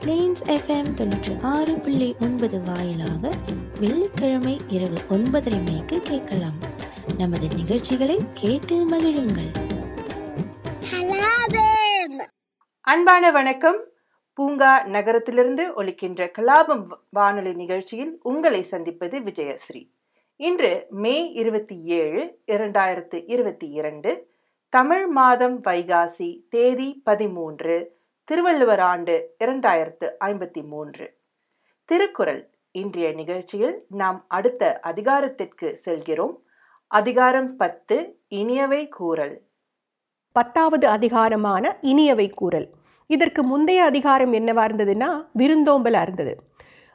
Planes FM தொண்ணூற்றி ஆறு புள்ளி ஒன்பது வாயிலாக வெள்ளிக்கிழமை இரவு ஒன்பதரை மணிக்கு கேட்கலாம். நமது நிகழ்ச்சிகளை கேட்டு மகிழுங்கள். அன்பான வணக்கம். பூங்கா நகரத்திலிருந்து ஒலிக்கின்ற கலாபம் வானொலி நிகழ்ச்சியில் உங்களை சந்திப்பது விஜயஸ்ரீ. இன்று மே இருபத்தி ஏழு இரண்டாயிரத்து இருபத்தி இரண்டு தமிழ் மாதம் வைகாசி தேதி பதிமூன்று திருவள்ளுவர் ஆண்டு இரண்டாயிரத்து ஐம்பத்தி மூன்று. திருக்குறள். இன்றைய நிகழ்ச்சியில் நாம் அடுத்த அதிகாரத்திற்கு செல்கிறோம். அதிகாரம் பத்து இனியவை கூறல். பத்தாவது அதிகாரமான இனியவை கூறல். இதற்கு முந்தைய அதிகாரம் என்னவா இருந்ததுன்னா விருந்தோம்பலா இருந்தது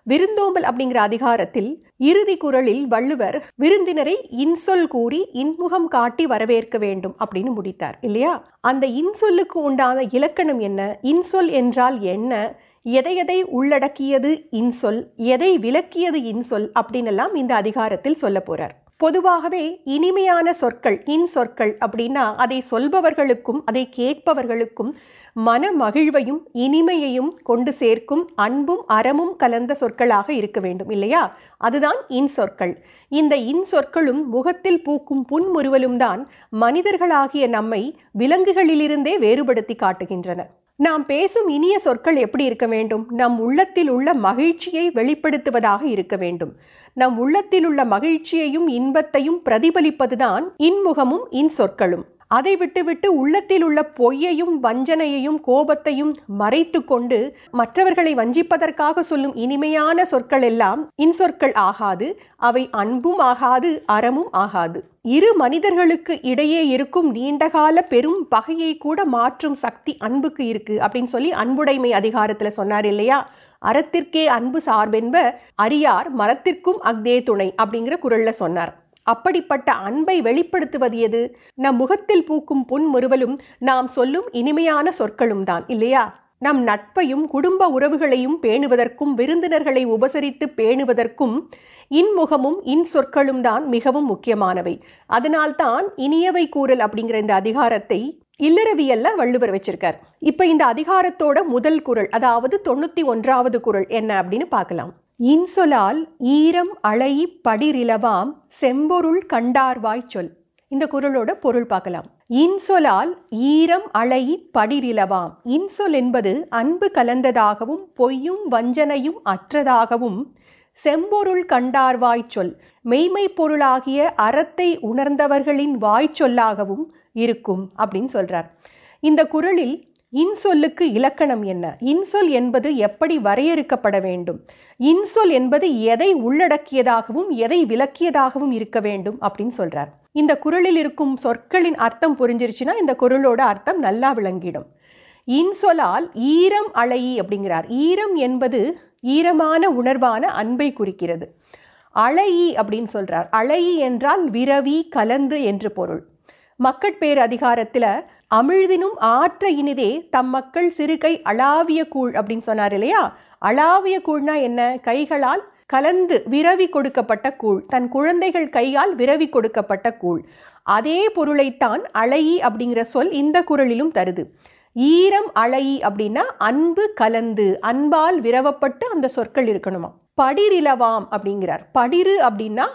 விருந்தோம்பல் அப்படிங்கிற அதிகாரத்தில் இறுதி குரலில் வள்ளுவர் விருந்தினரை இன்சொல் கூறி இன்முகம் காட்டி வரவேற்க வேண்டும் அப்படின்னு முடித்தார் இல்லையா? அந்த இன்சொல்லுக்கு உண்டான இலக்கணம் என்ன? இன்சொல் என்றால் என்ன? எதை எதை உள்ளடக்கியது இன்சொல்? எதை விலக்கியது இன்சொல்? அப்படின்னு எல்லாம் இந்த அதிகாரத்தில் சொல்ல போறார். பொதுவாகவே இனிமையான சொற்கள் இன் சொற்கள் அப்படின்னா அதை சொல்பவர்களுக்கும் அதை கேட்பவர்களுக்கும் மன மகிழ்வையும் இனிமையையும் கொண்டு சேர்க்கும் அன்பும் அறமும் கலந்த சொற்களாக இருக்க வேண்டும் இல்லையா? அதுதான் இன் சொற்கள். இந்த இன் சொற்களும் முகத்தில் பூக்கும் புன்முறுவலும் தான் மனிதர்களாகிய நம்மை விலங்குகளிலிருந்தே வேறுபடுத்தி காட்டுகின்றன. நாம் பேசும் இனிய சொற்கள் எப்படி இருக்க வேண்டும்? நம் உள்ளத்தில் உள்ள மகிழ்ச்சியை வெளிப்படுத்துவதாக இருக்க வேண்டும். நம் உள்ளத்தில் உள்ள மகிழ்ச்சியையும் இன்பத்தையும் பிரதிபலிப்பதுதான் இன்முகமும் இன் சொற்களும் அதை விட்டுவிட்டு உள்ளத்தில் உள்ள பொய்யையும் வஞ்சனையையும் கோபத்தையும் மறைத்து கொண்டு மற்றவர்களை வஞ்சிப்பதற்காக சொல்லும் இனிமையான சொற்கள் எல்லாம் இன்சொற்கள் ஆகாது அவை அன்பும் ஆகாது அறமும் ஆகாது. இரு மனிதர்களுக்கு இடையே இருக்கும் நீண்டகால பெரும் பகையை கூட மாற்றும் சக்தி அன்புக்கு இருக்கு அப்படின்னு சொல்லி அன்புடைமை அதிகாரத்துல சொன்னார் இல்லையா? அறத்திற்கே அன்பு சார்பென்ப அரியார் மரத்திற்கும் அக்தே துணை அப்படிங்கிற குரல்ல சொன்னார். அப்படிப்பட்ட அன்பை வெளிப்படுத்துவது எது? நம் முகத்தில் பூக்கும் புன்முறுவலும் நாம் சொல்லும் இனிமையான சொற்களும் தான் இல்லையா? நம் நட்பையும் குடும்ப உறவுகளையும் பேணுவதற்கும் விருந்தினர்களை உபசரித்து பேணுவதற்கும் இன்முகமும் இன் சொற்களும் தான் மிகவும் முக்கியமானவை. அதனால்தான் இனியவை கூறல் அப்படிங்கிற இந்த அதிகாரத்தை இல்லறவியல்ல வள்ளுவர் வச்சிருக்கார். இப்போ இந்த அதிகாரத்தோட முதல் குரல் அதாவது தொண்ணூற்றி ஒன்றாவது குரல் என்ன அப்படின்னு பார்க்கலாம். இன்சொலால் ஈரம் அழை படிரிலவாம் செம்பொருள் கண்டார்வாய் சொல். இந்த குரலோட பொருள் பார்க்கலாம். இன்சொலால் ஈரம் அழை படிரிலவாம் இன்சொல் என்பது அன்பு கலந்ததாகவும் பொய்யும் வஞ்சனையும் அற்றதாகவும் செம்பொருள் கண்டார்வாய் சொல். மெய்மை பொருளாகிய அறத்தை உணர்ந்தவர்களின் வாய்ச்சொல்லாகவும் இருக்கும் அப்படின்னு சொல்றார். இந்த குரலில் இன்சொல்லுக்கு இலக்கணம் என்ன? இன்சொல் என்பது எப்படி வரையறுக்கப்பட வேண்டும்? இன்சொல் என்பது எதை உள்ளடக்கியதாகவும் எதை விளக்கியதாகவும் இருக்க வேண்டும் அப்படின்னு சொல்கிறார் இந்த குரலில் இருக்கும் சொற்களின் அர்த்தம் புரிஞ்சிருச்சுன்னா இந்த குரலோட அர்த்தம் நல்லா விளங்கிடும். இன்சொலால் ஈரம் அழகி அப்படிங்கிறார். ஈரம் என்பது ஈரமான உணர்வான அன்பை குறிக்கிறது. அழகி அப்படின்னு சொல்கிறார் அழகி என்றால் விரவி கலந்து என்று பொருள். மக்கட்பேர் அதிகாரத்தில் அமிழ்தினும் ஆற்ற இனிதே தம் மக்கள் சிறுகை அளாவிய கூழ் அப்படின்னு சொன்னார் இல்லையா? அளாவிய கூழ்னா என்ன? கைகளால் கலந்து விரவி கொடுக்கப்பட்ட கூழ். தன் குழந்தைகள் கையால் விரவி கொடுக்கப்பட்ட கூழ். அதே பொருளைத்தான் அழகி அப்படிங்கிற சொல் இந்த குரலிலும் தருது. ஈரம் அழகி அப்படின்னா அன்பு கலந்து அன்பால் விரவப்பட்டு அந்த சொற்கள் இருக்கணுமா? படிரிலவாம் அப்படிங்கிறார். படிரு அப்படின்னா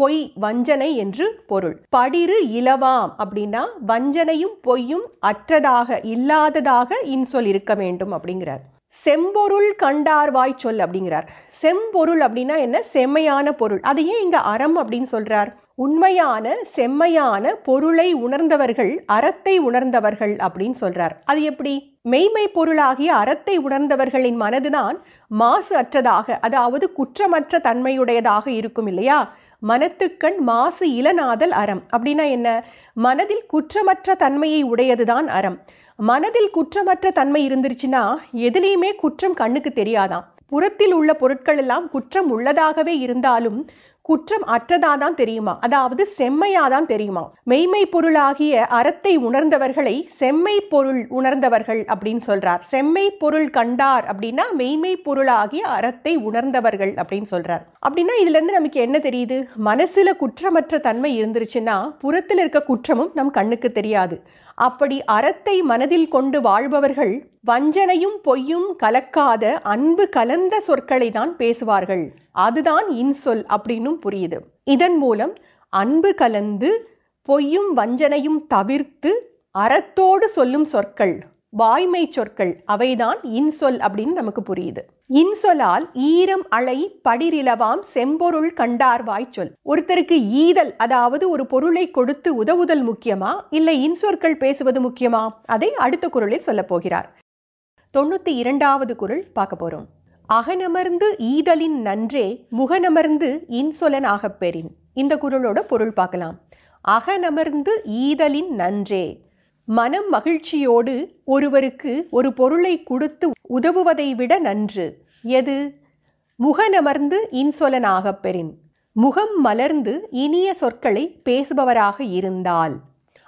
பொய் வஞ்சனை என்று பொருள். படிரு இலவாம் அப்படின்னா வஞ்சனையும் பொய்யும் அற்றதாக இல்லாததாக இன்சொல் இருக்க வேண்டும் அப்படிங்கிறார். செம்பொருள் கண்டார்வாய் சொல் அப்படிங்கிறார். செம்பொருள் அப்படின்னா என்ன? செம்மையான பொருள். அது ஏன் இங்க அறம் அப்படின்னு சொல்றார்? உண்மையான செம்மையான பொருளை உணர்ந்தவர்கள் அறத்தை உணர்ந்தவர்கள் அப்படின்னு சொல்றார். அது எப்படி? மெய்மை பொருளாகிய அறத்தை உணர்ந்தவர்களின் மனதுதான் மாசு அற்றதாக அதாவது குற்றமற்ற தன்மையுடையதாக இருக்கும் இல்லையா? மனத்துக்கண் மாசு இளநாதல் அறம். அப்படின்னா என்ன? மனதில் குற்றமற்ற தன்மையை உடையதுதான் அறம். மனதில் குற்றமற்ற தன்மை இருந்துருச்சுன்னா எதுலேயுமே குற்றம் கண்ணுக்கு தெரியாதாம். புறத்தில் உள்ள பொருட்கள் எல்லாம் குற்றம் உள்ளதாகவே இருந்தாலும் குற்றம் அற்றதாதான் தெரியுமா? அதாவது செம்மையாதான் தெரியுமா? மெய்மை பொருளாகிய அறத்தை உணர்ந்தவர்களை செம்மை பொருள் உணர்ந்தவர்கள் அப்படின்னு சொல்றார். செம்மை பொருள் கண்டார் அப்படின்னா மெய்மை பொருளாகிய அறத்தை உணர்ந்தவர்கள் அப்படின்னு சொல்றார். அப்படின்னா இதுல இருந்து நமக்கு என்ன தெரியுது? மனசுல குற்றமற்ற தன்மை இருந்துருச்சுன்னா புறத்தில் இருக்க குற்றமும் நம் கண்ணுக்கு தெரியாது. அப்படி அறத்தை மனதில் கொண்டு வாழ்பவர்கள் வஞ்சனையும் பொய்யும் கலக்காத அன்பு கலந்த சொற்களை தான் பேசுவார்கள். அதுதான் இன்சொல் அப்படின்னும் புரியுது. இதன் மூலம் அன்பு கலந்து பொய்யும் வஞ்சனையும் தவிர்த்து அறத்தோடு சொல்லும் சொற்கள் வாய்மை சொற்கள் அவைதான் இன்சொல் அப்படின்னு நமக்கு புரியுது. இன்சொலால் ஈரம் அலை படிரிலவாம் செம்பொருள் கண்டார் வாய்ச்சொல். ஒருத்தருக்கு ஈதல் அதாவது ஒரு பொருளை கொடுத்து உதவுதல் முக்கியமா? இல்லை இன்சொற்கள் பேசுவது முக்கியமா? அதை அடுத்த குரலில் சொல்லப் போகிறார். தொண்ணூத்தி இரண்டாவது குரல் பார்க்க போறோம். அகனமர்ந்து ஈதலின் நன்றே முகனமர்ந்து இன்சொலன் ஆகப் பெறின். இந்த குரலோட பொருள் பார்க்கலாம். அகனமர்ந்து ஈதலின் நன்றே. மனம் மகிழ்ச்சியோடு ஒருவருக்கு ஒரு பொருளை கொடுத்து உதவுவதை விட நன்று. எது? முகநமர்ந்து இன்சொலனாகப் பெறின். முகம் மலர்ந்து இனிய சொற்களை பேசுபவராக இருந்தால்.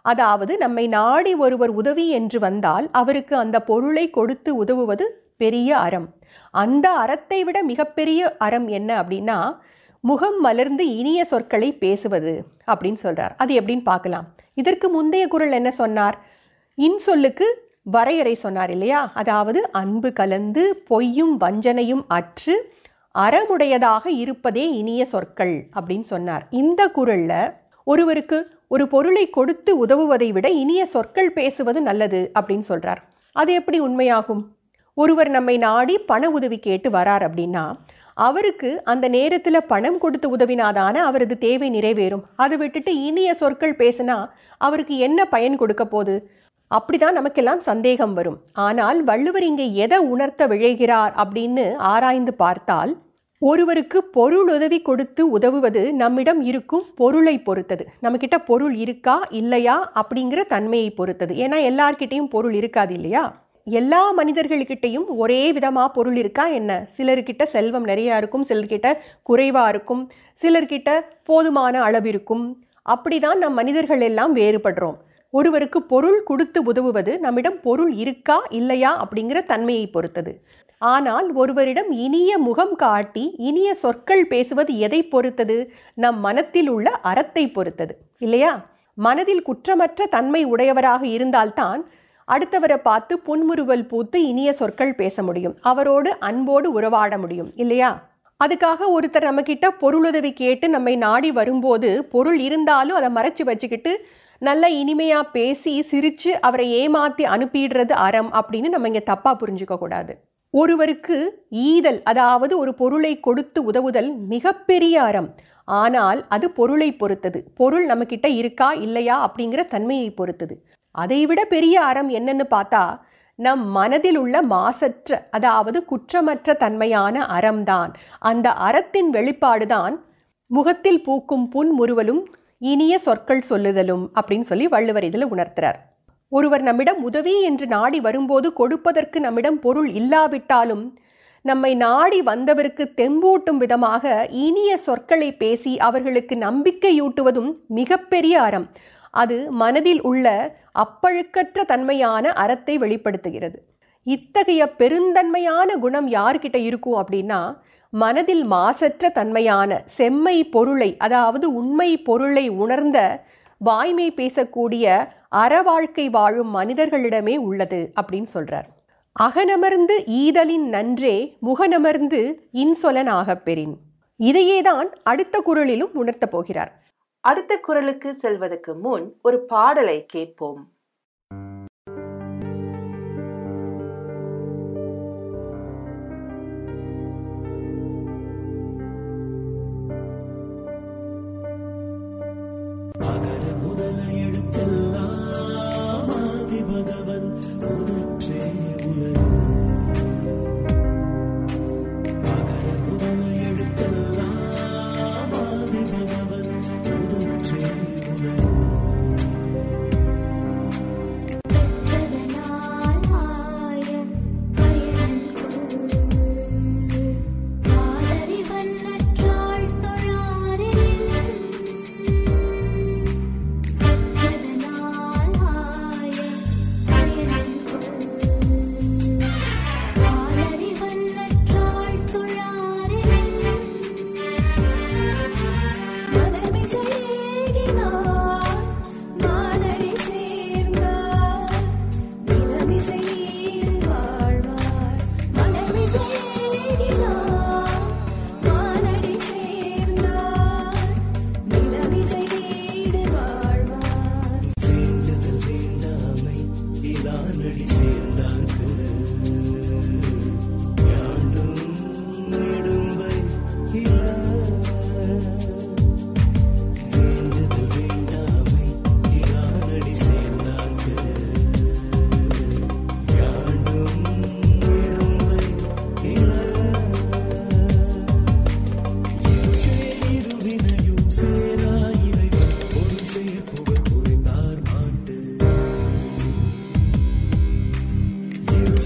அதாவது நம்மை நாடி ஒருவர் உதவி என்று வந்தால் அவருக்கு அந்த பொருளை கொடுத்து உதவுவது பெரிய அறம். அந்த அறத்தை விட மிகப்பெரிய அறம் என்ன அப்படின்னா முகம் மலர்ந்து இனிய சொற்களை பேசுவது அப்படின்னு சொல்றார். அது எப்படின்னு பார்க்கலாம். இதற்கு முந்தைய குரல் என்ன சொன்னார்? இன்சொல்லுக்கு வரையறை சொன்னார் இல்லையா? அதாவது அன்பு கலந்து பொய்யும் வஞ்சனையும் அற்று அறமுடையதாக இருப்பதே இனிய சொற்கள் அப்படின்னு சொன்னார். இந்த குரலில் ஒருவருக்கு ஒரு பொருளை கொடுத்து உதவுவதை விட இனிய சொற்கள் பேசுவது நல்லது அப்படின்னு சொல்றார். அது எப்படி உண்மையாகும்? ஒருவர் நம்மை நாடி பண உதவி கேட்டு வரார் அப்படின்னா அவருக்கு அந்த நேரத்தில் பணம் கொடுத்து உதவினாதான அவரது தேவை நிறைவேறும். அதை விட்டுட்டு இனிய சொற்கள் பேசினா அவருக்கு என்ன பயன் கொடுக்க போகுது? அப்படிதான் நமக்கெல்லாம் சந்தேகம் வரும். ஆனால் வள்ளுவர் இங்கே எதை உணர்த்த விழைகிறார் அப்படின்னு ஆராய்ந்து பார்த்தால் ஒருவருக்கு பொருள் உதவி கொடுத்து உதவுவது நம்மிடம் இருக்கும் பொருளை பொறுத்தது. நம்மக்கிட்ட பொருள் இருக்கா இல்லையா அப்படிங்கிற தன்மையை பொறுத்தது. ஏன்னா எல்லார்கிட்டையும் பொருள் இருக்காது இல்லையா? எல்லா மனிதர்கள்கிட்டையும் ஒரே விதமாக பொருள் இருக்கா என்ன? சிலர்கிட்ட செல்வம் நிறையா இருக்கும் சிலர்கிட்ட குறைவாக இருக்கும் சிலர்கிட்ட போதுமான அளவு இருக்கும். அப்படிதான் நம் மனிதர்கள் எல்லாம் வேறுபடுறோம். ஒருவருக்கு பொருள் கொடுத்து உதவுவது நம்மிடம் பொருள் இருக்கா இல்லையா அப்படிங்கிற தன்மையை பொறுத்தது. ஆனால் ஒருவரிடம் இனிய முகம் காட்டி இனிய சொற்கள் பேசுவது எதை பொறுத்தது? நம் மனத்தில் உள்ள அறத்தை பொறுத்தது. இல்லையா? மனதில் குற்றமற்ற தன்மை உடையவராக இருந்தால்தான் அடுத்தவரை பார்த்து புன்முறுவல் பூத்து இனிய சொற்கள் பேச முடியும். அவரோடு அன்போடு உறவாட முடியும். இல்லையா? அதுக்காக ஒருத்தர் நம்மக்கிட்ட பொருளுதவி கேட்டு நம்மை நாடி வரும்போது பொருள் இருந்தாலும் அதை மறைச்சு வச்சுக்கிட்டு நல்ல இனிமையாக பேசி சிரித்து அவரை ஏமாற்றி அனுப்பிடுறது அறம் அப்படின்னு நம்ம இங்கே தப்பாக புரிஞ்சுக்கக்கூடாது ஒருவருக்கு ஈதல் அதாவது ஒரு பொருளை கொடுத்து உதவுதல் மிகப்பெரிய அறம். ஆனால் அது பொருளை பொறுத்தது. பொருள் நம்மக்கிட்ட இருக்கா இல்லையா அப்படிங்கிற தன்மையை பொறுத்தது. அதைவிட பெரிய அறம் என்னன்னு பார்த்தா நம் மனதில் உள்ள மாசற்ற அதாவது குற்றமற்ற தன்மையான அறம்தான். அந்த அறத்தின் வெளிப்பாடுதான் முகத்தில் பூக்கும் புன்முறுவலும் இனிய சொற்கள் சொல்லுதலும் அப்படின்னு சொல்லி வள்ளுவர் இதில் உணர்த்துறார். ஒருவர் நம்மிடம் உதவி என்று நாடி வரும்போது கொடுப்பதற்கு நம்மிடம் பொருள் இல்லாவிட்டாலும் நம்மை நாடி வந்தவருக்கு தெம்பூட்டும் விதமாக இனிய சொற்களை பேசி அவர்களுக்கு நம்பிக்கையூட்டுவதும் மிகப்பெரிய அறம். அது மனதில் உள்ள அப்பழுக்கற்ற தன்மையான அறத்தை வெளிப்படுத்துகிறது. இத்தகைய பெருந்தன்மையான குணம் யார்கிட்ட இருக்கும் அப்படின்னா மனதில் மாசற்ற தன்மையான செம்மை பொருளை அதாவது உண்மை பொருளை உணர்ந்த வாய்மை பேசக்கூடிய அறவாழ்க்கை வாழும் மனிதர்களிடமே உள்ளது அப்படின்னு சொல்றார். அகனமர்ந்து ஈதலின் நன்றே முகநமர்ந்து இன்சொலன் ஆகப் பெறின் இதையேதான் அடுத்த குரலிலும் உணர்த்தப் போகிறார். அடுத்த குரலுக்கு செல்வதற்கு முன் ஒரு பாடலை கேட்போம். மகர முதல எழுத்தெல்லாம்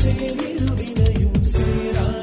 Senhor, ilumina e o será.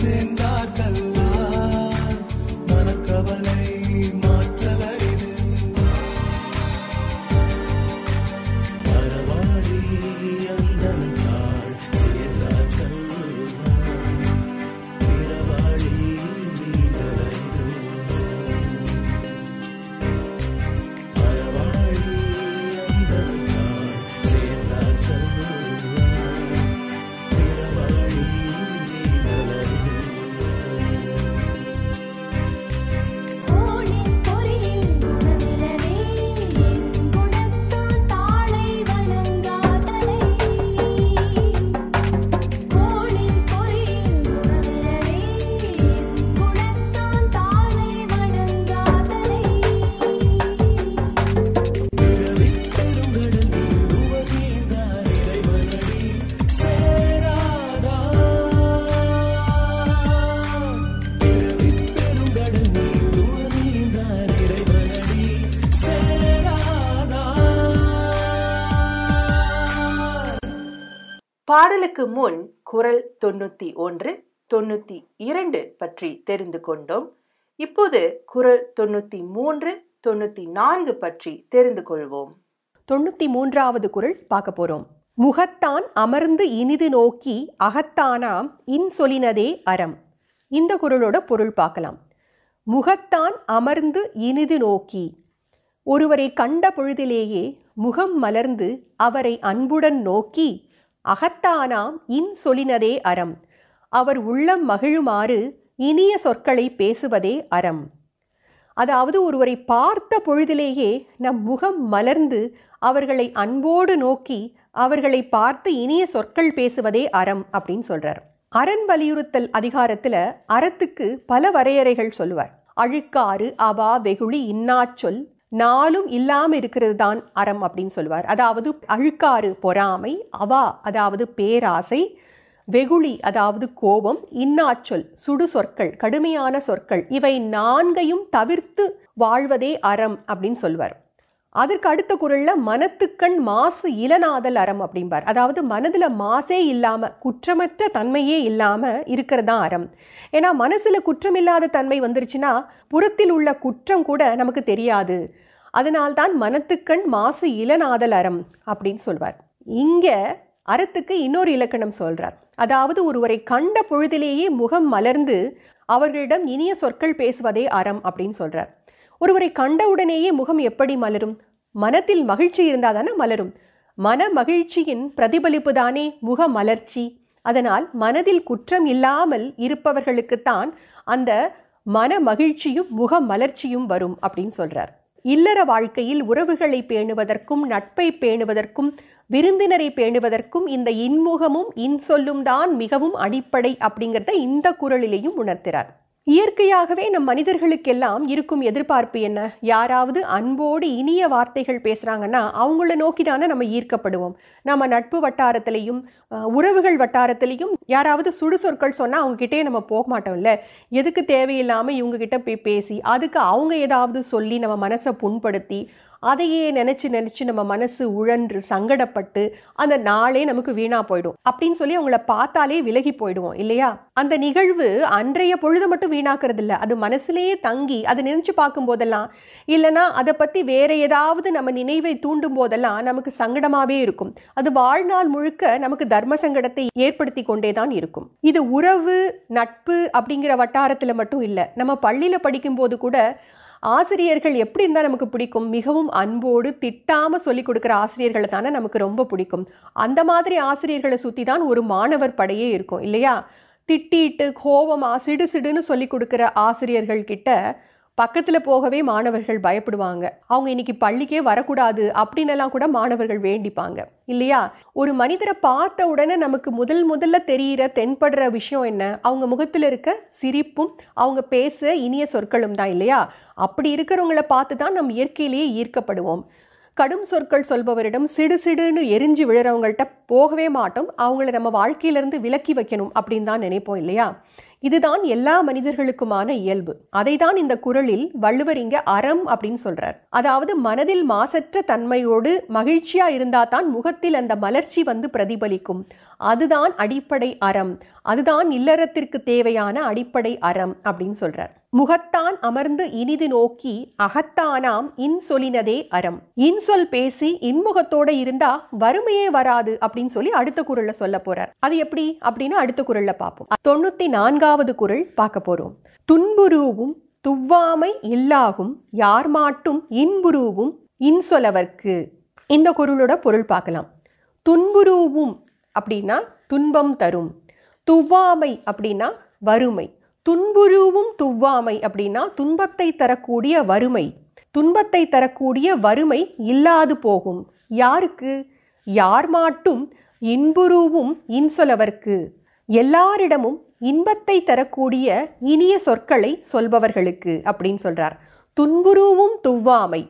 dancing குரலுக்கு முன் குரல் தொண்ணூத்தி ஒன்று தொண்ணூத்தி இரண்டு பற்றி தெரிந்து கொண்டோம். இப்போது குரல் தொண்ணூத்தி மூன்று தொண்ணூத்தி நான்கு பற்றி தெரிந்து கொள்வோம். தொண்ணூத்தி மூன்றாவது குறள் பார்க்க போறோம். முகத்தான் அமர்ந்து இனிது நோக்கி அகத்தானாம் இன்சொலினதே அறம். இந்த குறளோட பொருள் பார்க்கலாம். முகத்தான் அமர்ந்து இனிது நோக்கி. ஒருவரை கண்ட பொழுதிலேயே முகம் மலர்ந்து அவரை அன்புடன் நோக்கி அகத்தானாம் இன்சொலினதே அறம். அவர் உள்ளம் மகிழுமாறு இனிய சொற்களை பேசுவதே அறம். அதாவது ஒருவரை பார்த்த பொழுதிலேயே நம் முகம் மலர்ந்து அவர்களை அன்போடு நோக்கி அவர்களை பார்த்து இனிய சொற்கள் பேசுவதே அறம் அப்படின்னு சொல்றார். அரண் வலியுறுத்தல் அதிகாரத்துல அறத்துக்கு பல வரையறைகள் சொல்லுவார். அழுக்காறு அவா வெகுளி இன்னாச்சொல் நாளும் இல்லாமல் இருக்கிறது தான் அறம் அப்படின்னு சொல்லுவார். அதாவது அழுக்காறு பொறாமை அவா அதாவது பேராசை வெகுளி அதாவது கோபம் இன்னாச்சொல் சுடு சொற்கள் கடுமையான சொற்கள் இவை நான்கையும் தவிர்த்து வாழ்வதே அறம் அப்படின்னு சொல்வார் அதற்கு அடுத்த குரலில் மனத்துக்கண் மாசு இளநாதல் அறம் அப்படிம்பார். அதாவது மனதில் மாசே இல்லாமல் குற்றமற்ற தன்மையே இல்லாமல் இருக்கிறது தான் அறம். ஏன்னா மனசில் குற்றமில்லாத தன்மை வந்துருச்சுன்னா புறத்தில் உள்ள குற்றம் கூட நமக்கு தெரியாது. அதனால்தான் மனத்துக்கண் மாசு இளநாதல் அறம் அப்படின்னு சொல்வார். இங்கே அறத்துக்கு இன்னொரு இலக்கணம் சொல்கிறார் அதாவது ஒருவரை கண்ட பொழுதிலேயே முகம் மலர்ந்து அவர்களிடம் இனிய சொற்கள் பேசுவதே அறம் அப்படின்னு சொல்கிறார் ஒருவரை கண்டவுடனேயே முகம் எப்படி மலரும்? மனத்தில் மகிழ்ச்சி இருந்தால் தானே மலரும். மன மகிழ்ச்சியின் பிரதிபலிப்பு தானே முக மலர்ச்சி. அதனால் மனதில் குற்றம் இல்லாமல் இருப்பவர்களுக்குத்தான் அந்த மன மகிழ்ச்சியும் முக மலர்ச்சியும் வரும் அப்படின்னு சொல்றார். இல்லற வாழ்க்கையில் உறவுகளை பேணுவதற்கும் நட்பை பேணுவதற்கும் விருந்தினரை பேணுவதற்கும் இந்த இன்முகமும் இன்சொல்லும் தான் மிகவும் அடிப்படை அப்படிங்கிறத இந்த குரலிலேயும் உணர்த்திறார். இயற்கையாகவே நம் மனிதர்களுக்கெல்லாம் இருக்கும் எதிர்பார்ப்பு என்ன? யாராவது அன்போடு இனிய வார்த்தைகள் பேசுகிறாங்கன்னா அவங்கள நோக்கி தானே நம்ம ஈர்க்கப்படுவோம். நம்ம நட்பு வட்டாரத்திலையும் உறவுகள் வட்டாரத்திலையும் யாராவது சுடு சொற்கள் சொன்னால் அவங்கக்கிட்டே நம்ம போக மாட்டோம்ல. எதுக்கு தேவையில்லாமல் இவங்ககிட்ட போய் பேசி அதுக்கு அவங்க ஏதாவது சொல்லி நம்ம மனசை புண்படுத்தி அதையே நினச்சி நினச்சி நம்ம மனசு உழன்று சங்கடப்பட்டு அந்த நாளே நமக்கு வீணாக போயிடும். அப்படின்னு சொல்லி அவங்கள பார்த்தாலே விலகி போயிடுவோம் இல்லையா? அந்த நிகழ்வு அன்றைய பொழுது மட்டும் வீணாக்குறது இல்லை அது மனசுலேயே தங்கி அதை நினச்சி பார்க்கும் போதெல்லாம் இல்லைன்னா அதை பற்றி வேற ஏதாவது நம்ம நினைவை தூண்டும் போதெல்லாம் நமக்கு சங்கடமாகவே இருக்கும். அது வாழ்நாள் முழுக்க நமக்கு தர்ம சங்கடத்தை ஏற்படுத்தி கொண்டே தான் இருக்கும். இது உறவு நட்பு அப்படிங்கிற வட்டாரத்தில் மட்டும் இல்லை நம்ம பள்ளியில் படிக்கும்போது கூட ஆசிரியர்கள் எப்படி இருந்தால் நமக்கு பிடிக்கும்? மிகவும் அன்போடு திட்டாமல் சொல்லி கொடுக்குற ஆசிரியர்களை தானே நமக்கு ரொம்ப பிடிக்கும். அந்த மாதிரி ஆசிரியர்களை சுற்றி தான் ஒரு மாணவர் படையே இருக்கும் இல்லையா? திட்டிட்டு கோபமாக சிடு சிடுன்னு சொல்லி கொடுக்குற ஆசிரியர்கள் கிட்ட பக்கத்தில் போகவே மாணவர்கள் பயப்படுவாங்க. அவங்க இன்னைக்கு பள்ளிக்கே வரக்கூடாது அப்படின்னெல்லாம் கூட மாணவர்கள் வேண்டிப்பாங்க. இல்லையா? ஒரு மனிதரை பார்த்த உடனே நமக்கு முதல் முதல்ல தெரியிற தென்படுற விஷயம் என்ன? அவங்க முகத்தில் இருக்க சிரிப்பும் அவங்க பேசுகிற இனிய சொற்களும் தான் இல்லையா? அப்படி இருக்கிறவங்கள பார்த்து தான் நம்ம இயற்கையிலேயே ஈர்க்கப்படுவோம். கடும் சொற்கள் சொல்பவரிடம் சிடு சிடுன்னு எரிஞ்சு விழுறவங்கள்ட்ட போகவே மாட்டோம். அவங்கள நம்ம வாழ்க்கையிலேருந்து விலக்கி வைக்கணும் அப்படின்னு தான் நினைப்போம் இல்லையா? இதுதான் எல்லா மனிதர்களுக்குமான இயல்பு. அதை தான் இந்த குரலில் வள்ளுவர் இங்க அறம் அப்படின்னு சொல்றார். அதாவது மனதில் மாசற்ற தன்மையோடு மகிழ்ச்சியா இருந்தா தான் முகத்தில் அந்த மலர்ச்சி வந்து பிரதிபலிக்கும். அதுதான் அடிப்படை அறம். அதுதான் இல்லறத்திற்கு தேவையான அடிப்படை அறம் அப்படின்னு சொல்றார். முகத்தான் அமர்ந்து இனிது நோக்கி அகத்தானாம் இன்சொலினதே அறம். இன்சொல் பேசி இன்முகத்தோட இருந்தா வறுமையே வராது அப்படின்னு சொல்லி அடுத்த குரல்ல சொல்ல போறார். அது எப்படி? அப்படின்னு அடுத்த குரல்ல பார்ப்போம். தொண்ணூத்தி நான்காவது குரல் பார்க்க போறோம். துன்புருவும் துவ்வாமை இல்லாகும் யார் மாட்டும் இன்புருவும் இன்சொலவர்க்கு. இந்த குரலோட பொருள் பார்க்கலாம். துன்புருவும் அப்படின்னா துன்பம் தரும். துவ்வாமை அப்படின்னா வறுமை. துன்புருவும் துவ்வாமை அப்படின்னா துன்பத்தை தரக்கூடிய வறுமை. துன்பத்தை தரக்கூடிய வறுமை இல்லாது போகும். யாருக்கு? யார் மாட்டும் இன்புருவும் இன்சொலவர்க்கு. எல்லாரிடமும் இன்பத்தை தரக்கூடிய இனிய சொற்களை சொல்பவர்களுக்கு அப்படின்னு சொல்றார். துன்புருவும் துவ்வாமை.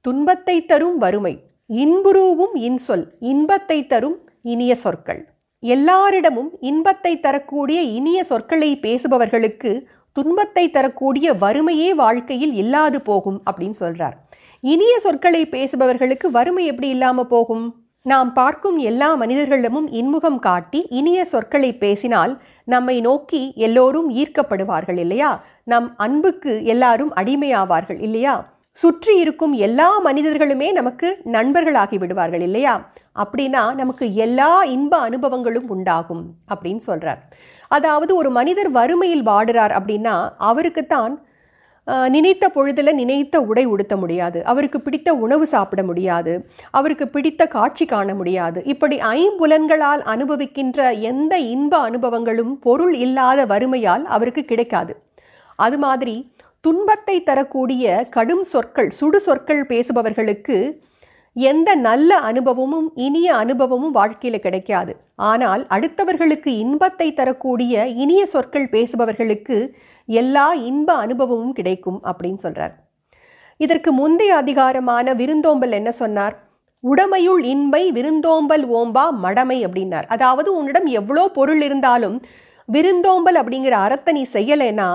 துன்பத்தை தரும் வறுமை. இன்புருவும் இன்சொல். இன்பத்தை தரும் இனிய சொற்கள். எல்லாரிடமும் இன்பத்தை தரக்கூடிய இனிய சொற்களை பேசுபவர்களுக்கு துன்பத்தை தரக்கூடிய வறுமையே வாழ்க்கையில் இல்லாது போகும் அப்படின்னு சொல்றார். இனிய சொற்களை பேசுபவர்களுக்கு வறுமை எப்படி இல்லாமல் போகும்? நாம் பார்க்கும் எல்லா மனிதர்களிடமும் இன்முகம் காட்டி இனிய சொற்களை பேசினால் நம்மை நோக்கி எல்லோரும் ஈர்க்கப்படுவார்கள் இல்லையா? நம் அன்புக்கு எல்லாரும் அடிமையாவார்கள் இல்லையா? சுற்றி இருக்கும் எல்லா மனிதர்களுமே நமக்கு நண்பர்களாகி விடுவார்கள் இல்லையா? அப்படின்னா நமக்கு எல்லா இன்ப அனுபவங்களும் உண்டாகும் அப்படின்னு சொல்றார். அதாவது ஒரு மனிதர் வறுமையில் வாடுறார் அப்படின்னா அவருக்குத்தான் நினைத்த பொழுதில் நினைத்த உடை உடுத்த முடியாது. அவருக்கு பிடித்த உணவு சாப்பிட முடியாது. அவருக்கு பிடித்த காட்சி காண முடியாது. இப்படி ஐம்புலன்களால் அனுபவிக்கின்ற எந்த இன்ப அனுபவங்களும் பொருள் இல்லாத வறுமையால் அவருக்கு கிடைக்காது. அது மாதிரி துன்பத்தை தரக்கூடிய கடும் சொற்கள் சுடு சொற்கள் பேசுபவர்களுக்கு எந்த நல்ல அனுபவமும் இனிய அனுபவமும் வாழ்க்கையில் கிடைக்காது. ஆனால் அடுத்தவர்களுக்கு இன்பத்தை தரக்கூடிய இனிய சொற்கள் பேசுபவர்களுக்கு எல்லா இன்ப அனுபவமும் கிடைக்கும் அப்படின்னு சொல்றார். இதற்கு முந்தைய அதிகாரமான விருந்தோம்பல் என்ன சொன்னார்? உடமையுள் இன்பை விருந்தோம்பல் ஓம்பா மடமை அப்படின்னார். அதாவது உன்னிடம் எவ்வளோ பொருள் இருந்தாலும் விருந்தோம்பல் அப்படிங்கிற அறத்தை நீ செய்யலைன்னா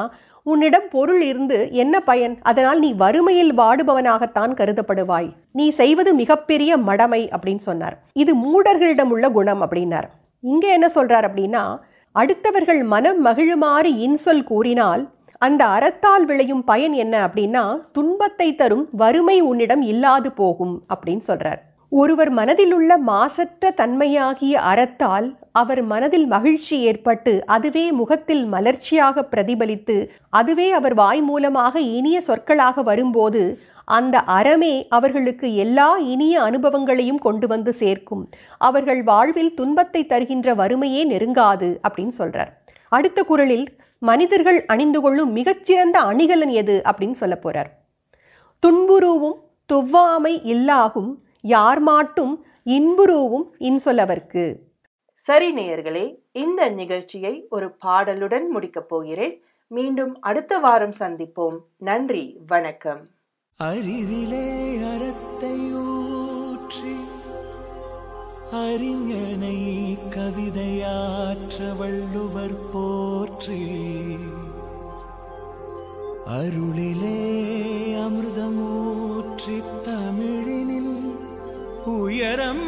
உன்னிடம் பொருள் இருந்து என்ன பயன்? அதனால் நீ வறுமையில் வாடுபவனாகத்தான் கருதப்படுவாய். நீ செய்வது மிகப்பெரிய மடமை அப்படின்னு சொன்னார். இது மூடர்களிடம் உள்ள குணம் அப்படின்னார். இங்கே என்ன சொல்றார் அப்படின்னா அடுத்தவர்கள் மனம் மகிழுமாறு இன்சொல் கூறினால் அந்த அறத்தால் விளையும் பயன் என்ன அப்படின்னா துன்பத்தை தரும் வறுமை உன்னிடம் இல்லாது போகும் அப்படின்னு சொல்றார். ஒருவர் மனதில் உள்ள மாசற்ற தன்மையாகிய அறத்தால் அவர் மனதில் மகிழ்ச்சி ஏற்பட்டு அதுவே முகத்தில் மலர்ச்சியாக பிரதிபலித்து அதுவே அவர் வாய் மூலமாக இனிய சொற்களாக வரும்போது அந்த அறமே அவர்களுக்கு எல்லா இனிய அனுபவங்களையும் கொண்டு வந்து சேர்க்கும். அவர்கள் வாழ்வில் துன்பத்தை தருகின்ற வறுமையே நெருங்காது அப்படின்னு சொல்றார். அடுத்த குரலில் மனிதர்கள் அணிந்து கொள்ளும் மிகச்சிறந்த அணிகலன் எது அப்படின்னு சொல்ல போறார். துன்புருவும் துவ்வாமை இல்லாகும் யார் மாட்டும் இன்புருவும் இன்சொல்லவர்க்கு சரி நேயர்களே இந்த நிகழ்ச்சியை ஒரு பாடலுடன் முடிக்கப் போகிறேன். மீண்டும் அடுத்த வாரம் சந்திப்போம். நன்றி வணக்கம். அறிவிலே அறத்தை ஊற்றி அறிஞனை கவிதையாற்ற வள்ளுவர் போற்றி அருளிலே அமிர்தமூற்றி தமிழினில் உயரம்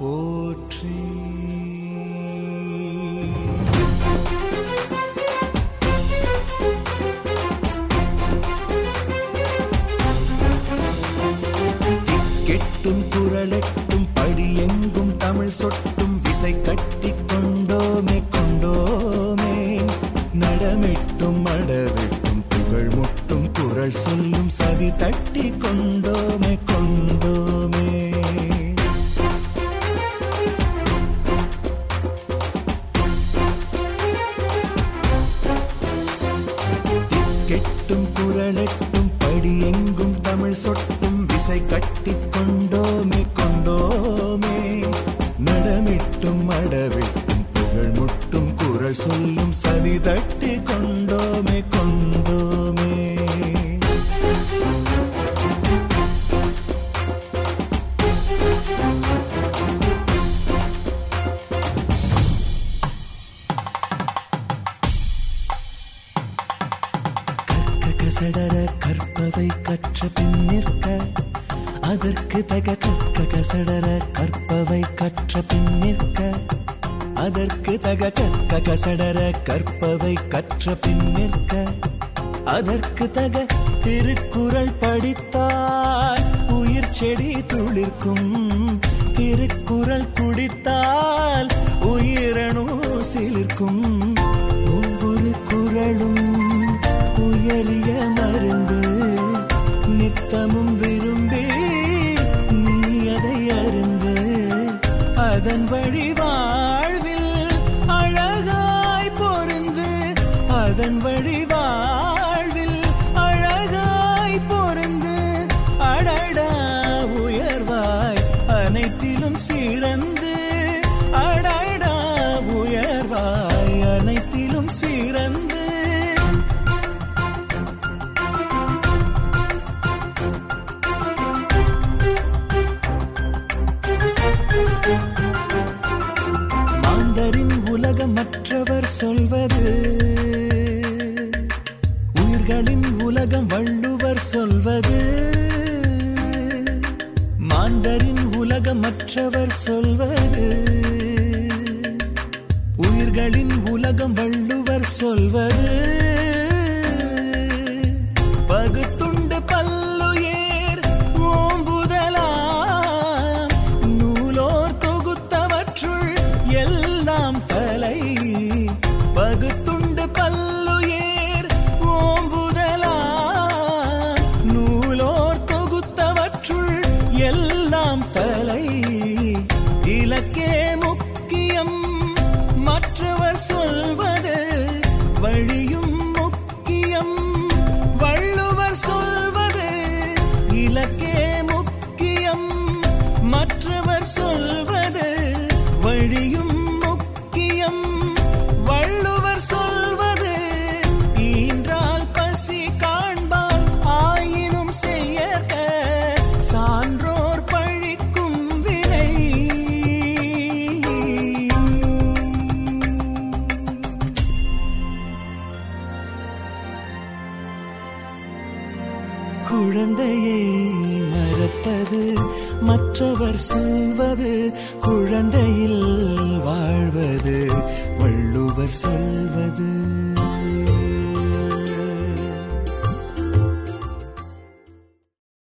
போற்றி. கெட்டும் குரலெட்டும் படியெங்கும் தமிழ் சொட்டும் விசை கட்டி வெட்டும் புகழ் முட்டும் குரல் சொல்லும் சதி தட்டி கொண்டோமே கொண்டோமே. கத்தக கத்தக கற்பவை கற்ற பின் அதற்கு தக திருக்குறள் படித்தால் உயிர் செடி துளிர்க்கும். திருக்குறள் குடித்தால் உயிரணு சிலிர்க்கும். ஒவ்வொரு குரலும் உயரி உலகம் வள்ளுவர் சொல்வது. மாண்டரின் உலகம் மற்றவர் சொல்வது. உயிர்களின் உலகம் வள்ளுவர் சொல்வது. கற்றவர் சொல்வது குழந்தையில் வாழ்வது வள்ளுவர் சொல்வது